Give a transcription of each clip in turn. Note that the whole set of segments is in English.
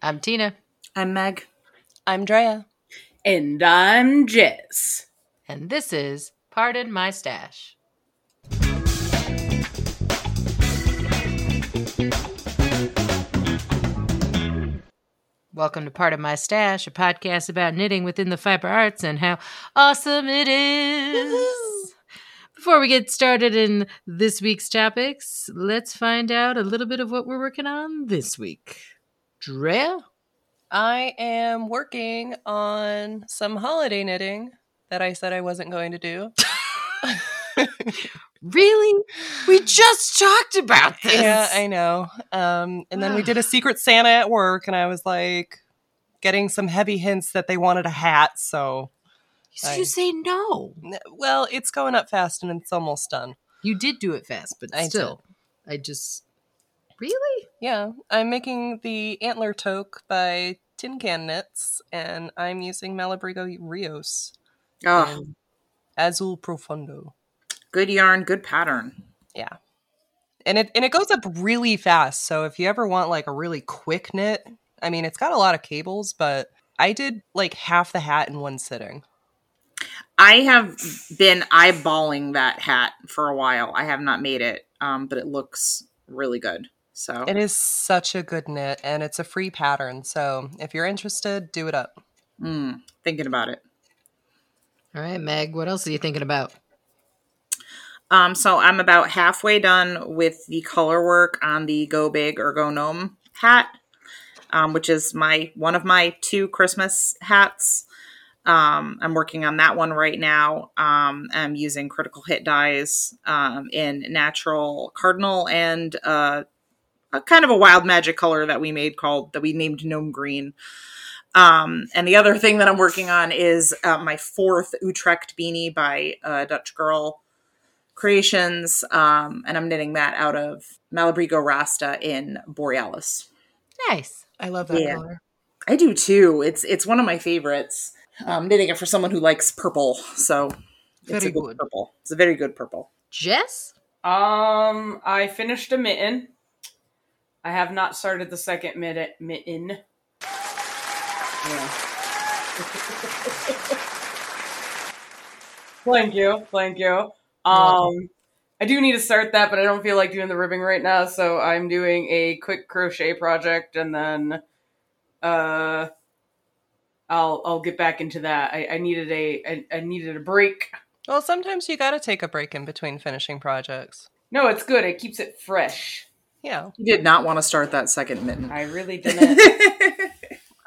I'm Tina. I'm Meg. I'm Drea. And I'm Jess. And this is Pardon My Stash. Welcome to Pardon My Stash, a podcast about knitting within the fiber arts and how awesome it is. Before we get started in this week's topics, let's find out a little bit of what we're working on this week. Drea? I am working on some holiday knitting that I said I wasn't going to do. really? We just talked about this. Yeah, I know. Um, and then we did a Secret Santa at work, and I was like getting some heavy hints that they wanted a hat. So, so I- you say no. well, it's going up fast and it's almost done. You did do it fast, but I still, I just really. Yeah, I'm making the antler toque by Tin Can Knits, and I'm using Malabrigo Rios Oh, Azul Profundo. good yarn, good pattern. Yeah. And it and it goes up really fast. So if you ever want like a really quick knit, I mean it's got a lot of cables, but I did like half the hat in one sitting. I have been eyeballing that hat for a while. I have not made it, um, but it looks really good. So It is such a good knit and it's a free pattern. So if you're interested, do it up. mm, thinking about it. All right, Meg. What else are you thinking about? Um, so I'm about halfway done with the color work on the Go Big or Go Gnome hat, um, which is my one of my two Christmas hats. Um, I'm working on that one right now. Um, I'm using critical hit dyes um, in natural cardinal and uh, a kind of a wild magic color that we made called that we named gnome green. Um, and the other thing that I'm working on is uh, my fourth Utrecht beanie by uh, Dutch Girl Creations, um, and I'm knitting that out of Malabrigo Rasta in Borealis. Nice. I love that Yeah. color. I do too. It's it's one of my favorites. I'm knitting it for someone who likes purple, so it's Very a good, good. purple. It's a very good purple. Jess? Um, I finished a mitten. I have not started the second mid- mitten. Yeah. thank you, thank you. Um, I do need to start that, but I don't feel like doing the ribbing right now, so I'm doing a quick crochet project, and then uh, I'll I'll get back into that. I, I needed a I, I needed a break. Well, sometimes you got to take a break in between finishing projects. No, it's good. It keeps it fresh. Yeah. You did not want to start that second mitten. I really didn't.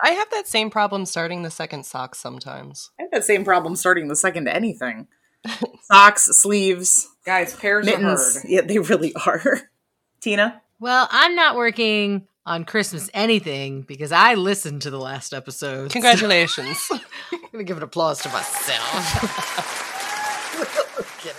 I have that same problem starting the second sock sometimes. I have that same problem starting the second anything. Socks, sleeves, Guys, pairs are mittens. hard. Yeah, they really are. Tina? Well, I'm not working on Christmas anything because I listened to the last episode. Congratulations. I'm gonna give an applause to myself.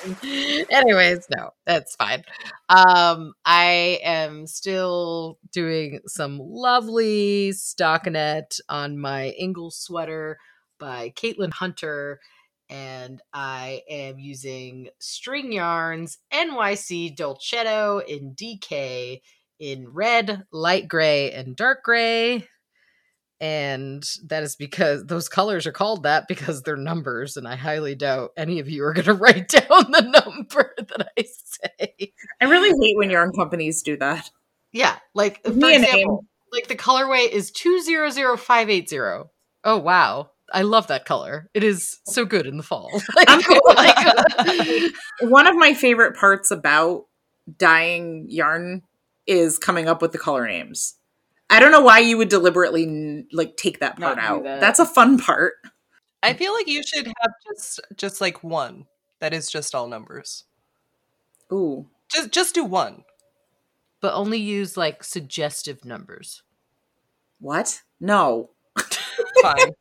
Anyways, no, that's fine. Um, I am still doing some lovely stockinette on my Ingle sweater by Caitlin Hunter, and I am using string yarns NYC Dolcetto in DK in red, light gray, and dark gray and that is because those colors are called that because they're numbers and i highly doubt any of you are going to write down the number that i say I really hate when yarn companies do that. yeah like Give for me a name. example like the colorway is 200580 oh wow i love that color it is so good in the fall Like- I'm oh like- One of my favorite parts about dyeing yarn is coming up with the color names. I don't know why you would deliberately like take that part out. that. That's a fun part. I feel like you should have just just like one that is just all numbers. Ooh. Just just do one. but only use like suggestive numbers What? No. Fine.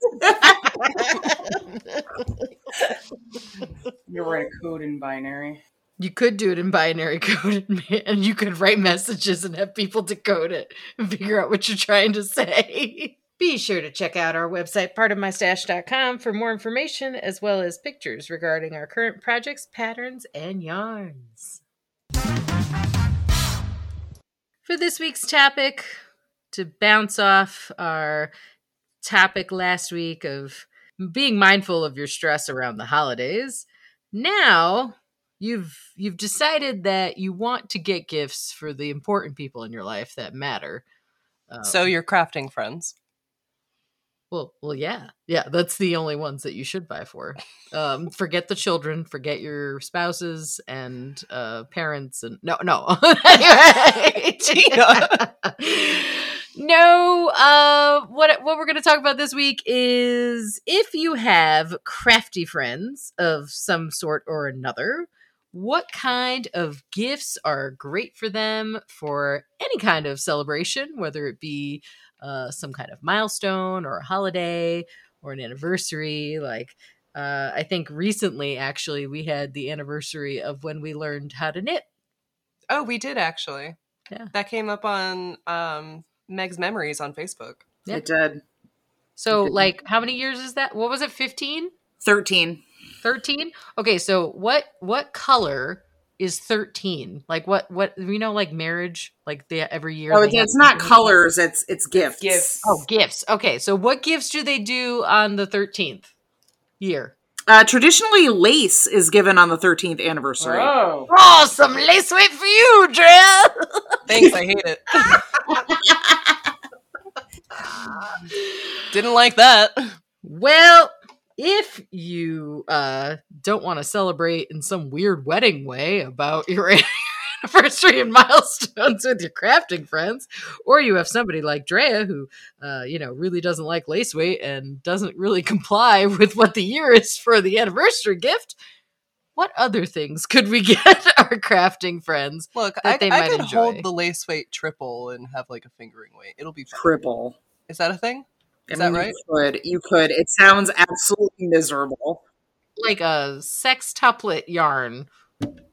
You write a code in binary. You could do it in binary code and you could write messages and have people decode it and figure out what you're trying to say. Be sure to check out our website, pardonmystash.com, for more information as well as pictures regarding our current projects, patterns, and yarns. For this week's topic, to bounce off our topic last week of being mindful of your stress around the holidays, now you've you've decided that you want to get gifts for the important people in your life that matter. so you're crafting friends. well, well, yeah, yeah. That's the only ones that you should buy for. Um, forget the children, forget your spouses and uh, parents, and no, no. Tina. no. Uh, what what we're going to talk about this week is if you have crafty friends of some sort or another. What kind of gifts are great for them for any kind of celebration, whether it be uh, some kind of milestone or a holiday or an anniversary. Like, uh, I think recently, actually, we had the anniversary of when we learned how to knit. Oh, we did actually. Yeah. That came up on um, Meg's memories on Facebook. Yeah. It did. So, Okay. like, how many years is that? What was it? 15? 13. 13? Okay, so what what color is 13? Like what what you know like marriage like they every year Oh, it's, it's not colors, it's it's gifts. gifts. Oh, gifts. Okay, so what gifts do they do on the 13th year? Uh, traditionally, lace is given on the 13th anniversary. Oh. Oh, some lace wait for you, Drea. Thanks, I hate it. Didn't like that. Well, if you uh, don't want to celebrate in some weird wedding way about your anniversary and milestones with your crafting friends, or you have somebody like Drea who, uh, you know, really doesn't like lace weight and doesn't really comply with what the year is for the anniversary gift, what other things could we get our crafting friends? Look, That I, they I might could enjoy. hold the lace weight triple and have like a fingering weight. It'll be fine. Triple. Is that a thing? Is I that right? You could. You could. It sounds absolutely miserable. Like a sextuplet yarn.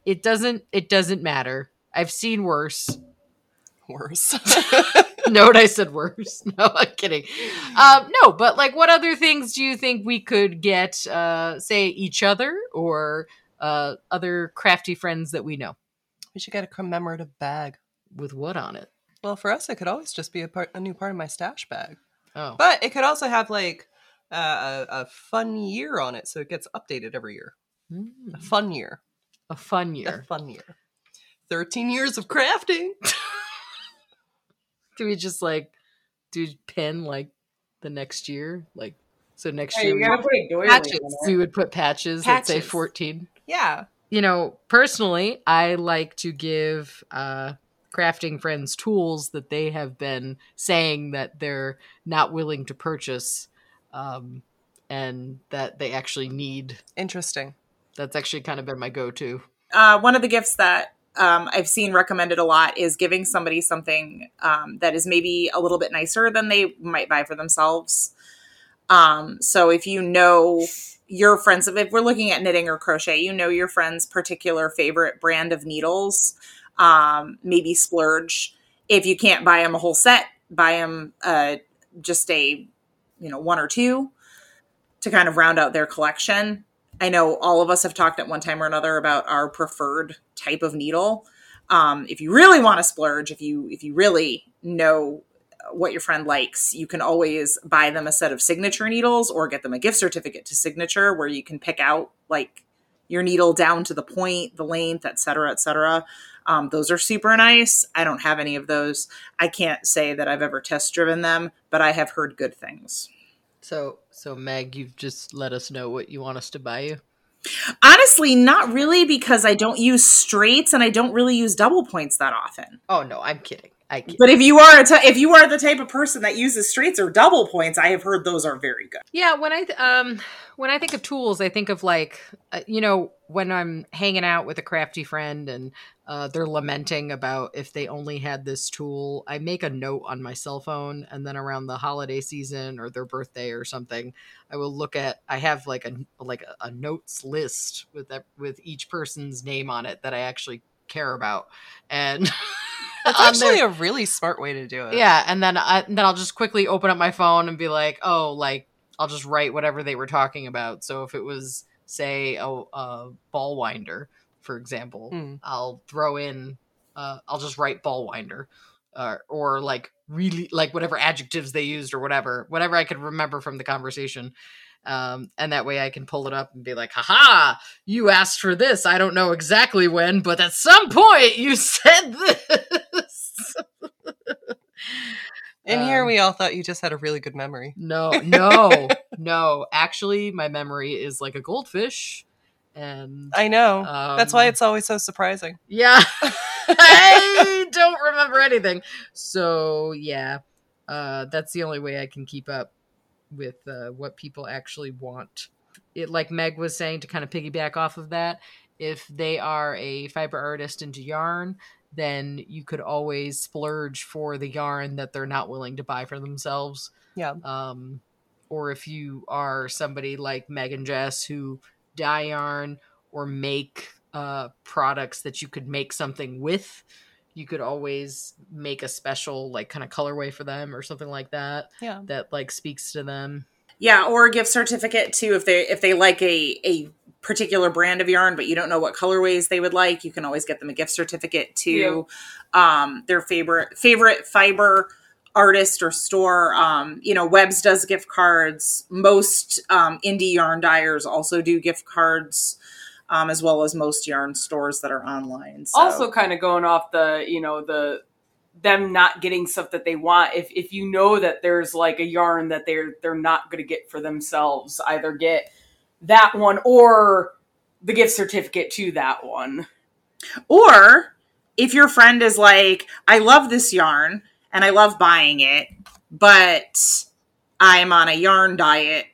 It doesn't. It doesn't matter. I've seen worse. Worse. Note I said worse. No, I'm kidding. Um, no, but like, what other things do you think we could get? Uh, say each other or uh, other crafty friends that we know we should get a commemorative bag. with what on it? Well, for us, it could always just be a part, a new part of my stash bag. Oh, But it could also have like uh, a, a fun year on it, so it gets updated every year. Mm, A fun year. a fun year. A year. fun year. Thirteen years of crafting. Do we just like do pin like the next year? Like so next Hey, year you we, gotta put Patches. in we would put patches, that say fourteen. Yeah. you know, personally, I like to give uh, crafting friends tools that they have been saying that they're not willing to purchase um, and that they actually need. Interesting. That's actually kind of been my go to. Uh, one of the gifts that um, I've seen recommended a lot is giving somebody something um, that is maybe a little bit nicer than they might buy for themselves. Um, so if you know your friends, if we're looking at knitting or crochet, you know your friend's particular favorite brand of needles, um, maybe splurge. If you can't buy them a whole set, buy them uh, just a, you know, one or two to kind of round out their collection. I know all of us have talked at one time or another about our preferred type of needle. Um, if you really want to splurge, if you if you really know what your friend likes, you can always buy them a set of signature needles or get them a gift certificate to signature where you can pick out like your needle down to the point, the length, et cetera, et cetera. Um, those are super nice. I don't have any of those. I can't say that I've ever test driven them, but I have heard good things. So, so Meg, you've just let us know what you want us to buy you. Honestly, not really because I don't use straights and I don't really use double points that often. Oh no, I'm kidding. I kid. But if you are a t- if you are the type of person that uses straights or double points, I have heard those are very good. Yeah, when I th- um when I think of tools, I think of like uh, you know when I'm hanging out with a crafty friend and uh, they're lamenting about if they only had this tool. I make a note on my cell phone, and then around the holiday season or their birthday or something, I will look at. I have like a like a, a notes list with that with each person's name on it that I actually care about, and That's actually there- a really smart way to do it. yeah, and then I, then I'll just quickly open up my phone and be like, oh, like I'll just write whatever they were talking about. So if it was, say, a, a ball winder, for example, Hmm. I'll throw in, uh, I'll just write ball winder or or like really like whatever adjectives they used or whatever whatever i could remember from the conversation um, and that way I can pull it up and be like, haha, you asked for this. I don't know exactly when, but at some point you said this. And here Um, we all thought you just had a really good memory. No, no, no. Actually, my memory is like a goldfish. And I know. That's why um, it's always so surprising. Yeah. I don't remember anything. So, yeah. Uh, that's the only way I can keep up with uh, what people actually want. It, like Meg was saying, to kind of piggyback off of that, if they are a fiber artist into yarn, then you could always splurge for the yarn that they're not willing to buy for themselves. Yeah. Um, or if you are somebody like Meg and Jess who dye yarn or make uh, products that you could make something with, you could always make a special like kind of colorway for them or something like that Yeah. that like speaks to them. Yeah, or a gift certificate too if they if they like a a particular brand of yarn but you don't know what colorways they would like, you can always get them a gift certificate to um their favorite favorite fiber artist or store um you know webs does gift cards. Most um indie yarn dyers also do gift cards um as well as most yarn stores that are online. So. also kind of going off the you know the them not getting stuff that they want. If if you know that there's like a yarn that they're they're not going to get for themselves either get that one or the gift certificate to that one. Or if your friend is like, I love this yarn and I love buying it, but I'm on a yarn diet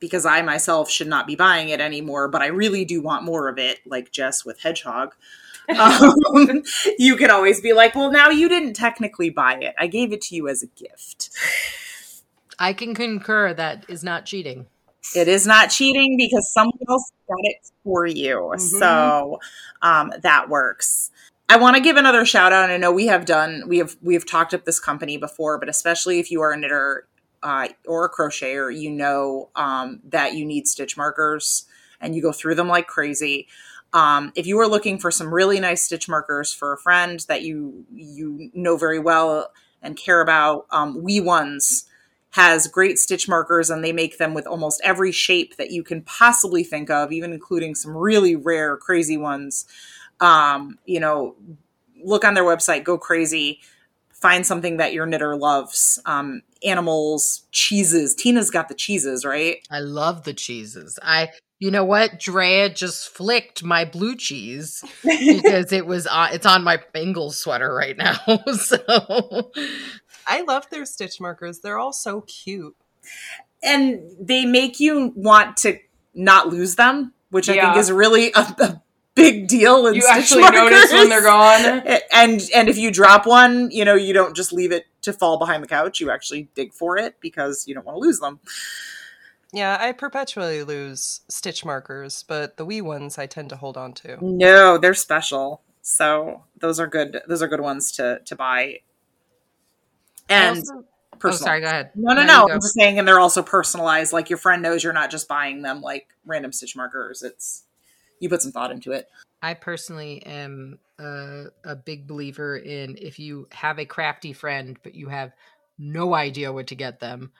because I myself should not be buying it anymore, but I really do want more of it, like Jess with Hedgehog. um, you can always be like, well, now you didn't technically buy it. I gave it to you as a gift. I can concur that is not cheating. It is not cheating because someone else got it for you. Mhm. So um, that works. I want to give another shout out. And I know we have done we have we have talked up this company before, but especially if you are a knitter uh, or a crocheter, you know um, that you need stitch markers and you go through them like crazy. Um, if you are looking for some really nice stitch markers for a friend that you you know very well and care about, um, Wee Ones has great stitch markers and they make them with almost every shape that you can possibly think of, even including some really rare, crazy ones. Um, you know, look on their website, go crazy, find something that your knitter loves. Um, animals, cheeses. Tina's got the cheeses, right? I love the cheeses. I you know what? Drea just flicked my blue cheese because it was on it's on my Ingles sweater right now. so I love their stitch markers. They're all so cute. and they make you want to not lose them, which I think is really a, a big deal. You stitch actually notice when they're gone? And and if you drop one you know you don't just leave it to fall behind the couch. You actually dig for it because you don't want to lose them. Yeah, I perpetually lose stitch markers, but the wee ones I tend to hold on to. no they're special. So those are good those are good ones to to buy. And also- oh, sorry, go ahead. no no no i'm just saying and they're also personalized. Like your friend knows you're not just buying them like random stitch markers. It's you put some thought into it I personally am a, a big believer in if you have a crafty friend, but you have no idea what to get them,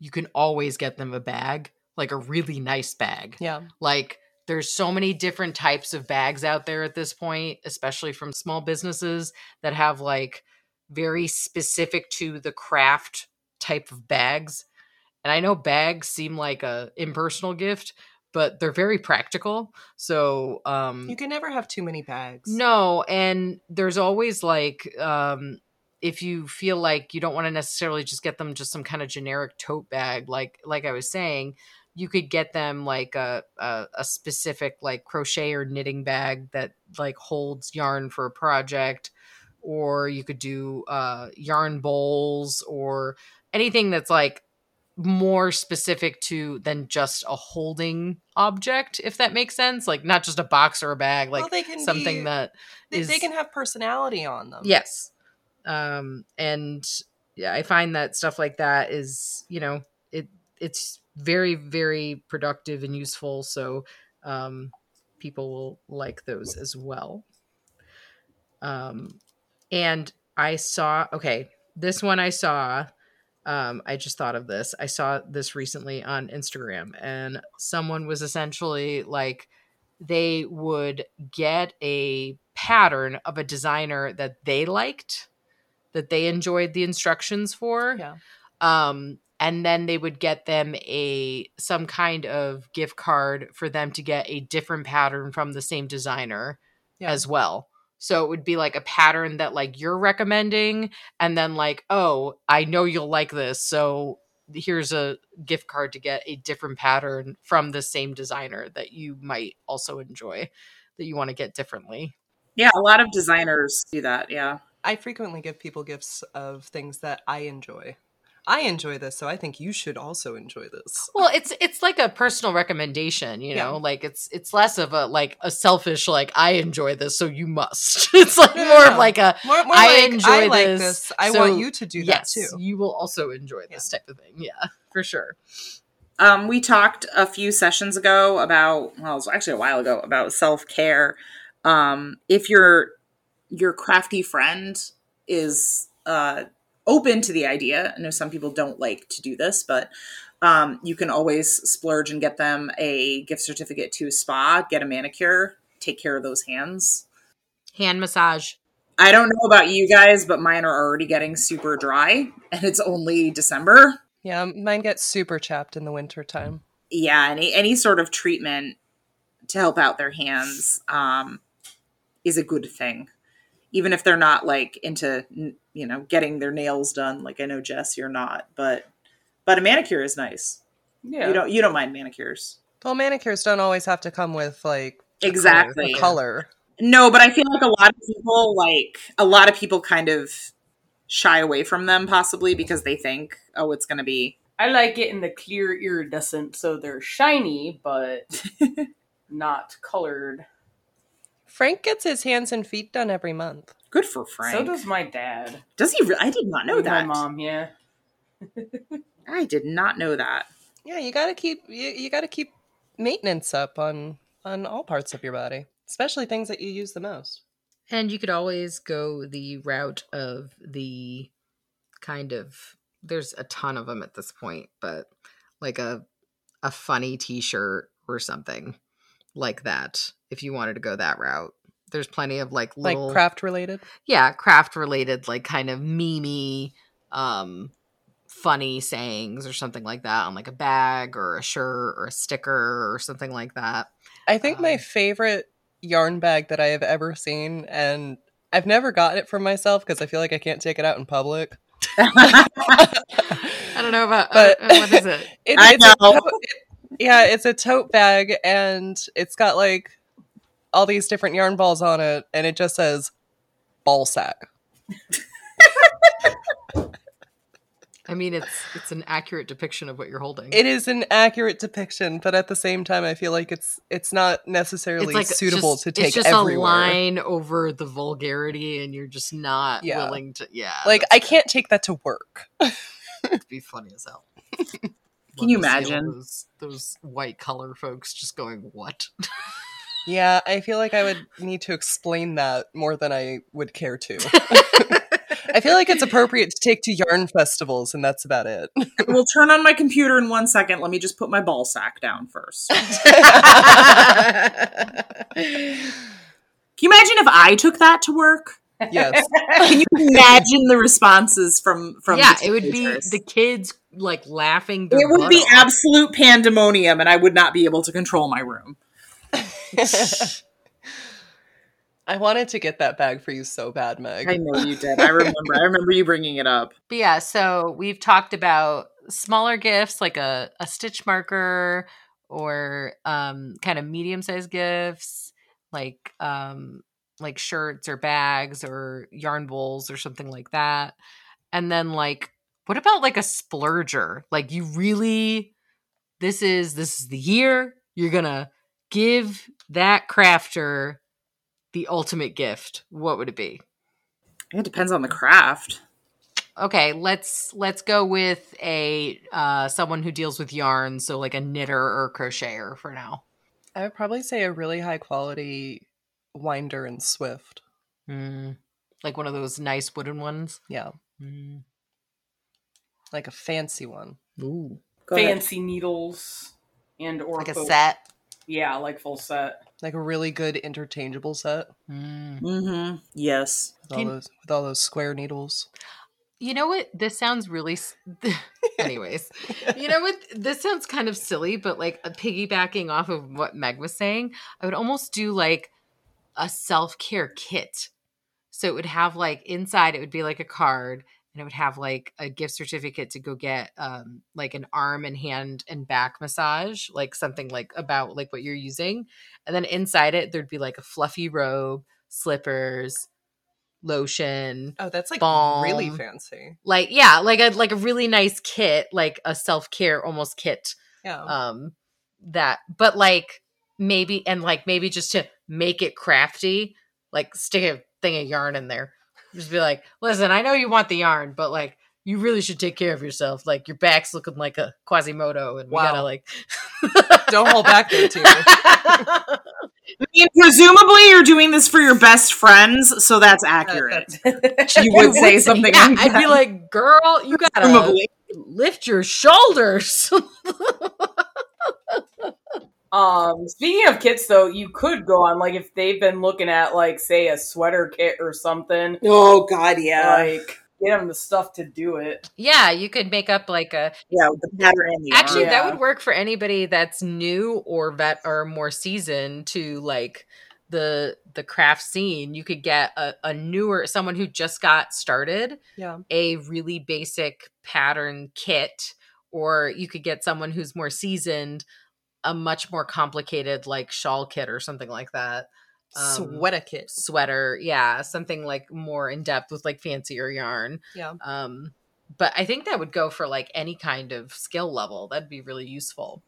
you can always get them a bag, like a really nice bag. Yeah. Like, there's so many different types of bags out there at this point, especially from small businesses that have like very specific to the craft type of bags. And I know bags seem like a impersonal gift, but they're very practical. So, um You can never have too many bags. no, and there's always like um if you feel like you don't want to necessarily just get them just some kind of generic tote bag like like I was saying, you could get them like a a, a specific like crochet or knitting bag that like holds yarn for a project or you could do uh yarn bowls or anything that's like more specific to than just a holding object if that makes sense like not just a box or a bag like Well, something be- that They, is they can have personality on them. yes um and yeah i find that stuff like that is you know it it's very very productive and useful so um people will like those as well um and I saw okay, this one I saw um I just thought of this. I saw this recently on Instagram and someone was essentially like they would get a pattern of a designer that they liked that they enjoyed the instructions for Yeah. um and then they would get them a some kind of gift card for them to get a different pattern from the same designer Yeah. as well so it would be like a pattern that like you're recommending and then like oh i know you'll like this so here's a gift card to get a different pattern from the same designer that you might also enjoy that you want to get differently Yeah, a lot of designers do that. Yeah. I frequently give people gifts of things that I enjoy. I enjoy this, so I think you should also enjoy this. Well, it's it's like a personal recommendation, you Yeah. know, like it's it's less of a like a selfish like I enjoy this, so you must. it's like No, no, more no. of like a More, more I like, enjoy I like this, this. I so want you to do yes, that too. you will also enjoy this type of thing. Yeah, for sure. Um, we talked a few sessions ago about, well, it was actually a while ago, about self care. Um, if your your crafty friend is uh, open to the idea, I know some people don't like to do this, but um, you can always splurge and get them a gift certificate to a spa, get a manicure, take care of those hands. Hand massage. I don't know about you guys, but mine are already getting super dry, and it's only December. Yeah, mine gets super chapped in the winter time. yeah any any sort of treatment to help out their hands um, is a good thing even if they're not like into n- you know getting their nails done like i know jess you're not but but a manicure is nice Yeah. you don't you don't mind manicures Well, manicures don't always have to come with like exactly a color. no but i feel like a lot of people like a lot of people kind of shy away from them possibly because they think oh it's going to be I like getting the clear iridescent so they're shiny, but not colored. Frank gets his hands and feet done every month. Good for frank So does my dad. does he re- i did not know And that My mom, yeah. i did not know that Yeah, you gotta keep you, you gotta keep maintenance up on on all parts of your body, especially things that you use the most. And you could always go the route of the kind of there's a ton of them at this point, but like a a funny t-shirt or something like that if you wanted to go that route. There's plenty of like little Like craft related. yeah, craft related like kind of memey um funny sayings or something like that on like a bag or a shirt or a sticker or something like that. I think my Um, favorite yarn bag that I have ever seen, and I've never gotten it for myself because I feel like I can't take it out in public. I don't know about But- uh, what is it? It- I it's a know. tote- it- yeah, it's a tote bag, and it's got like all these different yarn balls on it, and it just says ball sack. I mean, it's it's an accurate depiction of what you're holding. It is an accurate depiction, but at the same time, I feel like it's it's not necessarily suitable just- to take It's just everywhere. a line over the vulgarity, and you're just not Yeah. willing to. Yeah, Like I can't take that to work. it'd be funny as hell. Can you Love to see all imagine? those those white collar folks just going what? Yeah, I feel like I would need to explain that more than I would care to. I feel like it's appropriate to take to yarn festivals, and that's about it. we'll turn on my computer in one second. Let me just put my ball sack down first. Can you imagine if I took that to work? yes. Can you imagine the responses from from? yeah, the it would be the kids like laughing. It would be off. absolute pandemonium, and I would not be able to control my room. I wanted to get that bag for you so bad, Meg. I know you did. I remember. I remember you bringing it up. But yeah, so we've talked about smaller gifts like a, a stitch marker or um, kind of medium sized gifts like um, like shirts or bags or yarn bowls or something like that. And then like what about like a splurger? Like you really this is this is the year you're going to give that crafter the ultimate gift. What would it be? It depends on the craft. Okay, let's let's go with a uh someone who deals with yarn, so like a knitter or crocheter for now. I would probably say a really high quality winder and swift. Mm, Like one of those nice wooden ones. Yeah, Mm. like a fancy one. Ooh. Go ahead. Fancy needles and or Like a set. Yeah, like full set. Like a really good interchangeable set Mm. Mm-hmm. Yes. with all Can- those with all those square needles. You know what? This sounds really. Anyways, you know what? This sounds kind of silly, but like uh, piggybacking off of what Meg was saying, I would almost do like a self care kit. So it would have like inside, it would be like a card, and it would have like a gift certificate to go get um like an arm and hand and back massage, like something like about like what you're using, and then inside it there'd be like a fluffy robe, slippers, lotion, Oh, that's like Balm. really fancy. like yeah like a like a really nice kit like a self-care almost kit Yeah. um that but like maybe and like maybe just to make it crafty like stick a thing of yarn in there just be like listen i know you want the yarn but like you really should take care of yourself like your back's looking like a quasimodo and we gotta like Don't hold back there, too. I mean, presumably you're doing this for your best friends, so that's accurate. you would say something yeah, like i'd be like girl you gotta Presumably. lift your shoulders Um, speaking of kits, though, you could go on like if they've been looking at like say a sweater kit or something. Oh God, yeah, Like get them the stuff to do it. yeah you could make up like a yeah, with the pattern Actually, yarn. that would work for anybody that's new or vet or more seasoned to like the the craft scene. You could get a, a newer someone who just got started yeah. a really basic pattern kit, or you could get someone who's more seasoned a much more complicated like shawl kit or something like that. Um, Sweater kit. Sweater, yeah, something like more in depth with like fancier yarn. Yeah. Um, but I think that would go for like any kind of skill level. That'd be really useful.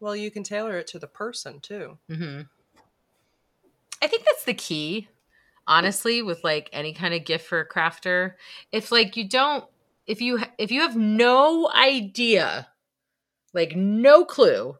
Well, you can tailor it to the person too. Mm-hmm. I think that's the key, honestly, with like any kind of gift for a crafter. If like you don't, if you if you have no idea, like no clue,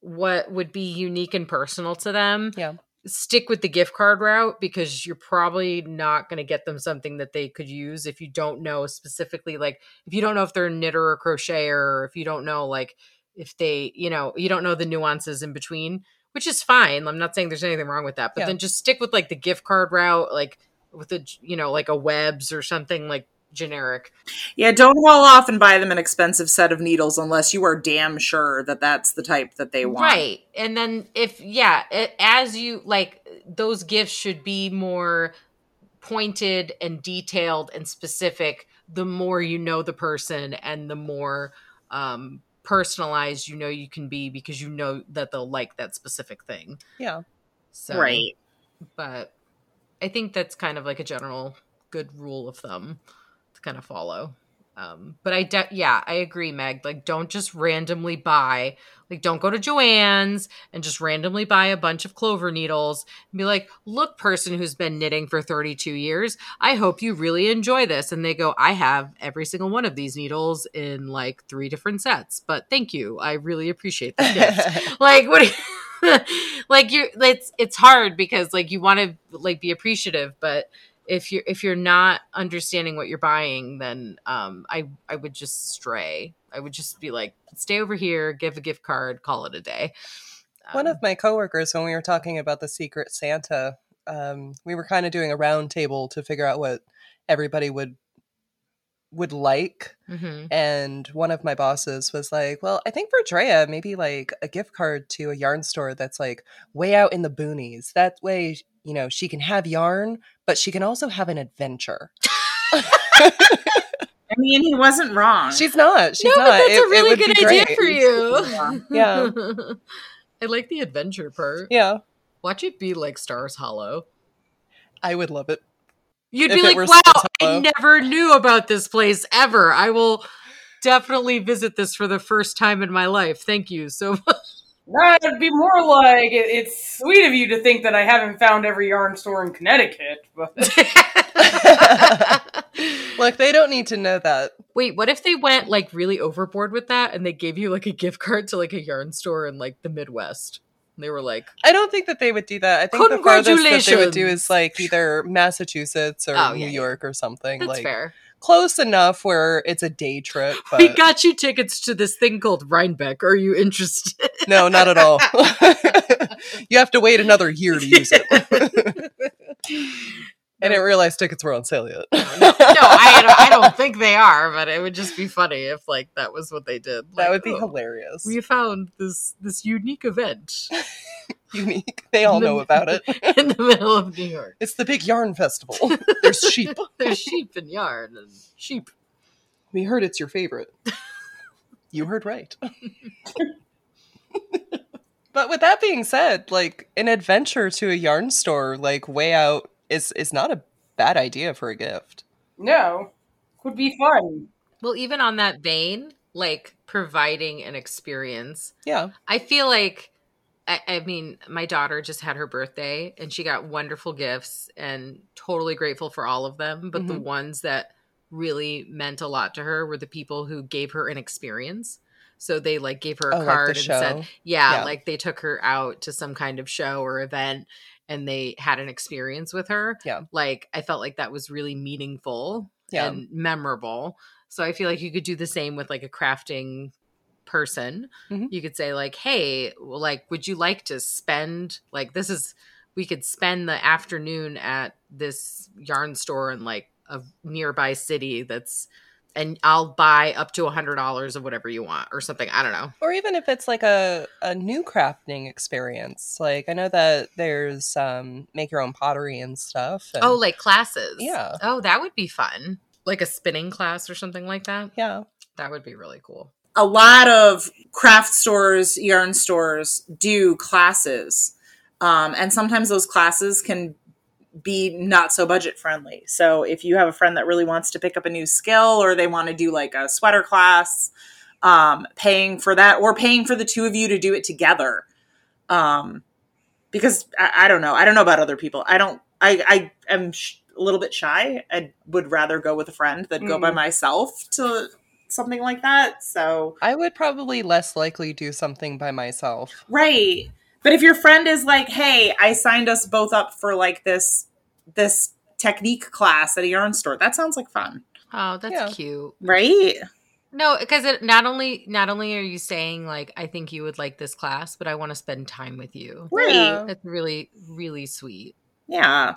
what would be unique and personal to them, Yeah. stick with the gift card route because you're probably not going to get them something that they could use if you don't know specifically like if you don't know if they're a knitter or crocheter or if you don't know like if they you know you don't know the nuances in between which is fine i'm not saying there's anything wrong with that but Yeah. then just stick with like the gift card route like with the you know like a webs or something like generic Yeah, don't haul off and buy them an expensive set of needles unless you are damn sure that that's the type that they want. Right. And then if yeah, it, as you like those gifts should be more pointed and detailed and specific the more you know the person and the more um personalized you know you can be because you know that they'll like that specific thing. Yeah. So Right. but I think that's kind of like a general good rule of thumb to kind of follow. Um, but I, de- yeah, I agree, Meg. Like, don't just randomly buy, like, don't go to Joann's and just randomly buy a bunch of clover needles and be like, look, person who's been knitting for 32 years, I hope you really enjoy this. And they go, I have every single one of these needles in like three different sets, but thank you. I really appreciate the gift like what you- like you it's it's hard because like you want to like be appreciative but if you're if you're not understanding what you're buying then um i i would just stray i would just be like stay over here give a gift card call it a day One Um, of my coworkers, when we were talking about the Secret Santa, um, we were kind of doing a roundtable to figure out what everybody would would like. mhm. And one of my bosses was like, "Well, I think for Drea, maybe like a gift card to a yarn store that's like way out in the boonies. That way, you know, she can have yarn, but she can also have an adventure." I mean, he wasn't wrong. She's not. She's no, not. but that's It- a really good idea great. for you Yeah. i like the adventure part Yeah, watch it be like stars hollow I would love it. You'd be like, wow, I never knew about this place ever. I will definitely visit this for the first time in my life. Thank you so much. That'd be more like it, it's sweet of you to think that I haven't found every yarn store in Connecticut, but Look, they don't need to know that. Wait, what if they went like really overboard with that and they gave you like a gift card to like a yarn store in like the Midwest? They were like, I don't think that they would do that. I think the farthest that they would do Congratulations. is like either Massachusetts or Oh, New yeah, yeah. York or something. "That's like fair." Close enough where it's a day trip. But We got you tickets to this thing called Rhinebeck. Are you interested? no, not at all. you have to wait another year to use it. I didn't realize tickets were on sale yet. no, I don't, I don't think they are, but it would just be funny if like that was what they did. that would be "Oh, hilarious. We found this this unique event Unique. They all know about it. in the middle of New York. It's the big yarn festival. There's sheep. There's sheep and yarn and sheep. We heard it's your favorite. You heard right. but with that being said, like an adventure to a yarn store, like way out, is is not a bad idea for a gift. No, would be fun. Well, even on that vein, like providing an experience, Yeah. I feel like, I, I mean, my daughter just had her birthday and she got wonderful gifts and totally grateful for all of them. But the Mhm. ones that really meant a lot to her were the people who gave her an experience. So they like gave her a Oh, like card and show. said, yeah, Yeah. like they took her out to some kind of show or event and they had an experience with her. Yeah. Like I felt like that was really meaningful Yeah. and memorable. So I feel like you could do the same with like a crafting person. Mhm. You could say like, "Hey, like would you like to spend like this is we could spend the afternoon at this yarn store in like a nearby city that's and I'll buy up to a hundred dollars of whatever you want or something. I don't know. Or even if it's like a, a new crafting experience. Like I know that there's um make your own pottery and stuff. and- Oh, like classes. Yeah. Oh, that would be fun. Like a spinning class or something like that. yeah. That would be really cool. A lot of craft stores, yarn stores do classes. Um, and sometimes those classes can be not so budget friendly. So if you have a friend that really wants to pick up a new skill or they want to do like a sweater class, um, paying for that or paying for the two of you to do it together. Um, because I, I don't know. I don't know about other people. I don't, I, I am sh- a little bit shy. I would rather go with a friend than go by Mm. myself to something like that. So, I would probably less likely do something by myself. Right. But if your friend is like, "Hey, I signed us both up for like this this technique class at a yarn store." That sounds like fun. Oh, that's Yeah. cute. Right? No, because it not only not only are you saying like I think you would like this class, but I want to spend time with you. Right. Yeah. That's really really sweet. Yeah.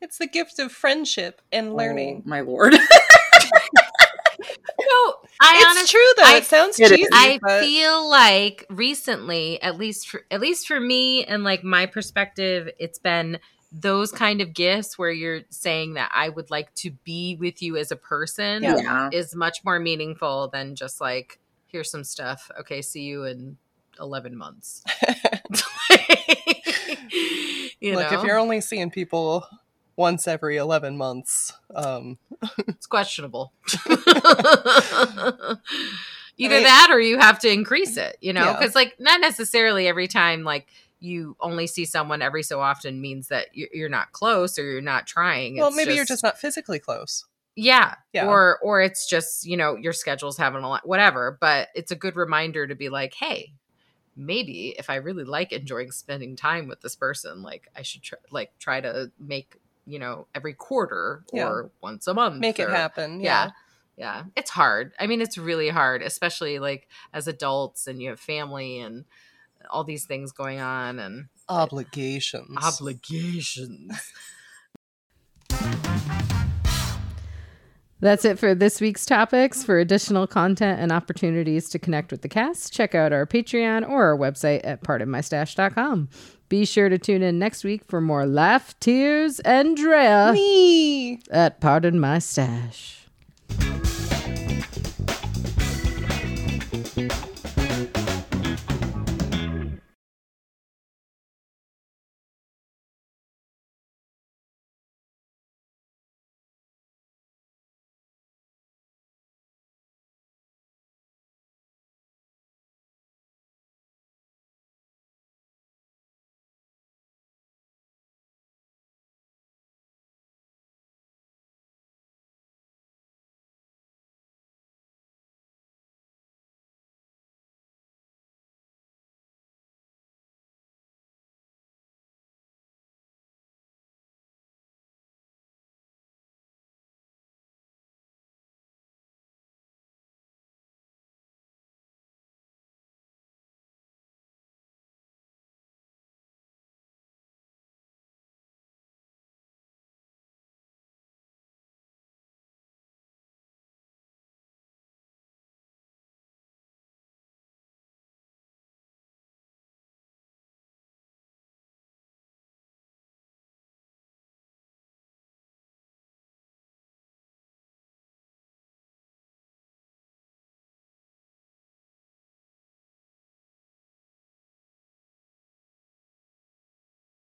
It's the gift of friendship and oh learning. Oh, my lord. No, I it's honestly true though. I- it sounds It is. cheesy. I but- feel like recently, at least for at least for me and like my perspective, it's been those kind of gifts where you're saying that I would like to be with you as a person Yeah. yeah. is much more meaningful than just like here's some stuff. Okay, see you in eleven months. you Look, know, if you're only seeing people once every 11 months, um, it's questionable. Either mean- that or you have to increase it, you know, Yeah. because like not necessarily every time like you only see someone every so often means that you- you're not close or you're not trying. well, It's maybe you're just not physically close. yeah, Yeah. or or it's just you know your schedule's having a lot whatever. But it's a good reminder to be like, hey, maybe if I really like enjoying spending time with this person, like I should try, like try to make you know every quarter Yeah. or once a month Make it happen. yeah. Yeah. yeah it's hard i mean it's really hard especially like as adults and you have family and all these things going on and Obligations. obligations That's it for this week's topics. For additional content and opportunities to connect with the cast, check out our Patreon or our website at pardonmystash.com. Be sure to tune in next week for more laugh, tears, and Drea Me. at Pardon My Stash.